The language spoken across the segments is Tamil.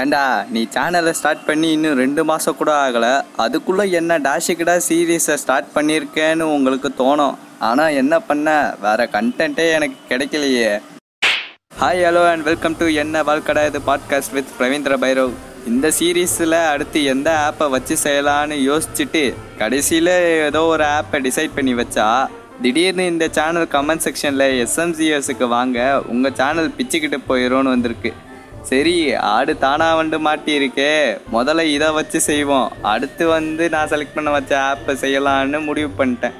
ஏண்டா நீ சேனலை ஸ்டார்ட் பண்ணி இன்னும் ரெண்டு மாதம் கூட ஆகலை. அதுக்குள்ளே என்ன டேஷுக்கிடா சீரீஸை ஸ்டார்ட் பண்ணியிருக்கேன்னு உங்களுக்கு தோணும். ஆனால் என்ன பண்ண? வேறு கண்டென்ட்டே எனக்கு கிடைக்கலையே. Hi hello and welcome to என்ன வாழ்க்கடா? இது பாட்காஸ்ட் வித் பிரவீந்திர பைரவ். இந்த சீரீஸில் அடுத்து எந்த ஆப்பை வச்சு செய்யலான்னு யோசிச்சுட்டு கடைசியில் ஏதோ ஒரு ஆப்பை டிசைட் பண்ணி வச்சா திடீர்னு இந்த சேனல் கமெண்ட் செக்ஷனில் எஸ்எம்சிஎஸுக்கு வாங்க உங்கள் சேனல் பிச்சுக்கிட்டு போயிடும்னு வந்திருக்கு. சரி ஆடு தானா வந்து மாட்டியிருக்கே. முதல்ல இதை வச்சு செய்வோம். அடுத்து வந்து நான் செலக்ட் பண்ண வச்ச ஆப்பை செய்யலான்னு முடிவு பண்ணிட்டேன்.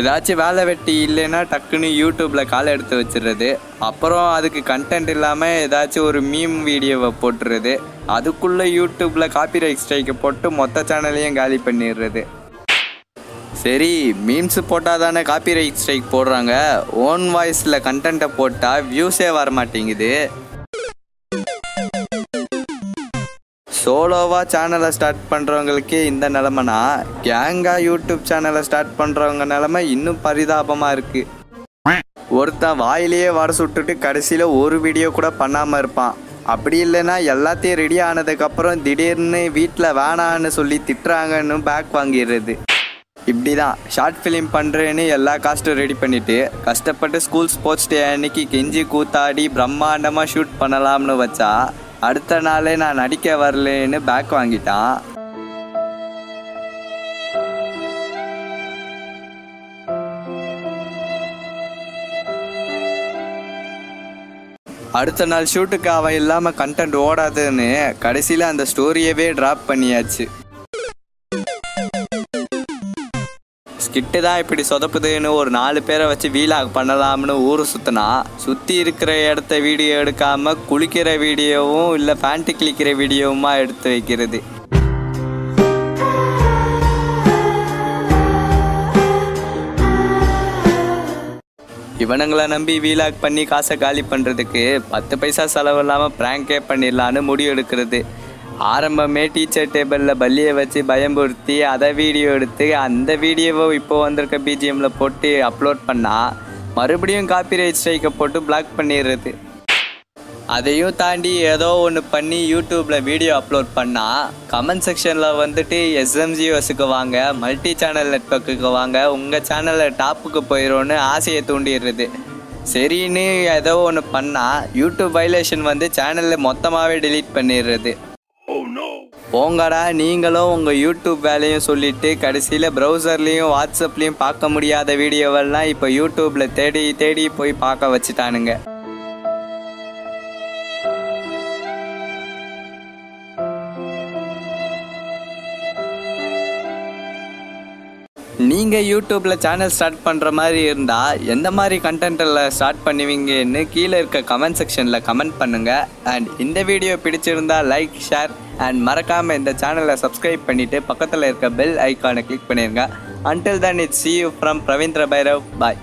ஏதாச்சும் வேலை வெட்டி இல்லைன்னா டக்குன்னு யூடியூப்ல காலை எடுத்து வச்சிடுறது. அப்புறம் அதுக்கு கண்டென்ட் இல்லாமல் ஏதாச்சும் ஒரு மீம் வீடியோவை போட்டுறது. அதுக்குள்ளே யூடியூப்பில் காப்பிரைட் ஸ்ட்ரைக்கை போட்டு மொத்த சேனலையும் காலி பண்ணிடுறது. சரி மீம்ஸ் போட்டால் தானே காப்பி ரைட் ஸ்ட்ரைக் போடுறாங்க. ஓன் வாய்ஸில் கண்டென்ட்டை போட்டால் வியூஸே வர மாட்டேங்குது சோலோவாக சேனலை ஸ்டார்ட் பண்ணுறவங்களுக்கே இந்த நிலமைனா கேங்காக யூடியூப் சேனலை ஸ்டார்ட் பண்ணுறவங்க நிலமை இன்னும் பரிதாபமாக இருக்குது ஒருத்தன் வாயிலேயே வர சுட்டுட்டு கடைசியில் ஒரு வீடியோ கூட பண்ணாமல் இருப்பான். அப்படி இல்லைன்னா எல்லாத்தையும் ரெடி ஆனதுக்கப்புறம் திடீர்னு வீட்டில் வேணான்னு சொல்லி திட்டுறாங்கன்னு பேக் வாங்கிடுறது. இப்படி தான் ஷார்ட் ஃபிலிம் பண்ணுறேன்னு எல்லா காஸ்ட்டும் ரெடி பண்ணிவிட்டு கஷ்டப்பட்டு ஸ்கூல் ஸ்போர்ட்ஸ் டே அன்னைக்கு கெஞ்சி கூத்தாடி பிரம்மாண்டமாக ஷூட் பண்ணலாம்னு வச்சா அடுத்த நாளே நான் நடிக்க வரலன்னு பேக் வாங்கிட்டான். அடுத்த நாள் ஷூட்டுக்கு அவன் இல்லாமல் கண்டென்ட் ஓடாதுன்னு கடைசியில் அந்த ஸ்டோரியவே ட்ராப் பண்ணியாச்சு. கிட்ட தான் இப்படி சொதப்புதுன்னு ஒரு நாலு பேரை வச்சு வீலாக் பண்ணலாம்னு ஊரை சுத்தினா சுற்றி இருக்கிற இடத்த வீடியோ எடுக்காம குளிக்கிற வீடியோவும் இல்லை பேண்ட்டு கிளிக்கிற வீடியோவுமா எடுத்து வைக்கிறது. இவனுங்களை நம்பி வீலாக் பண்ணி காசை காலி பண்ணுறதுக்கு பத்து பைசா செலவு இல்லாமல் ப்ராங்கே பண்ணிடலான்னு முடிவு எடுக்கிறது. ஆரம்பமே டீச்சர் டேபிளில் பல்லியை வச்சு பயம்புறுத்தி அதை வீடியோ எடுத்து அந்த வீடியோவை இப்போ வந்திருக்க பிஜிஎம்ல போட்டு அப்லோட் பண்ணால் மறுபடியும் காப்பிரைட் ஸ்ட்ரைக்கை போட்டு பிளாக் பண்ணிடுறது. அதையும் தாண்டி ஏதோ ஒன்று பண்ணி யூடியூப்பில் வீடியோ அப்லோட் பண்ணால் கமெண்ட் செக்ஷனில் வந்துட்டு எஸ்எம்ஜிஓஸுக்கு வாங்க மல்டி சேனல் நெட்ஒர்க்குக்கு வாங்க உங்கள் சேனலில் டாப்புக்கு போயிடும்னு ஆசையை தூண்டிடுறது. சரின்னு ஏதோ ஒன்று பண்ணால் யூடியூப் வைலேஷன் வந்து சேனலில் மொத்தமாகவே டிலீட் பண்ணிடுறது. போங்கடா நீங்களும் உங்கள் யூடியூப் வேலையும் சொல்லிட்டு கடைசியில் ப்ரௌசர்லேயும் வாட்ஸ்அப்லேயும் பார்க்க முடியாத வீடியோவெல்லாம் இப்போ யூடியூப்பில் தேடி தேடி போய் பார்க்க வச்சுட்டானுங்க. நீங்கள் யூடியூப்பில் சேனல் ஸ்டார்ட் பண்ணுற மாதிரி இருந்தால் எந்த மாதிரி கண்டென்ட்டில் ஸ்டார்ட் பண்ணுவீங்கன்னு கீழே இருக்க கமெண்ட் செக்ஷனில் கமெண்ட் பண்ணுங்கள் அண்ட் இந்த வீடியோ பிடிச்சிருந்தா லைக் ஷேர் அண்ட் மறக்காமல் இந்த சேனலை சப்ஸ்கிரைப் பண்ணிவிட்டு பக்கத்தில் இருக்க பெல் ஐக்கானை கிளிக் பண்ணிடுங்க until then it's see you from Ravindra Bhairav bye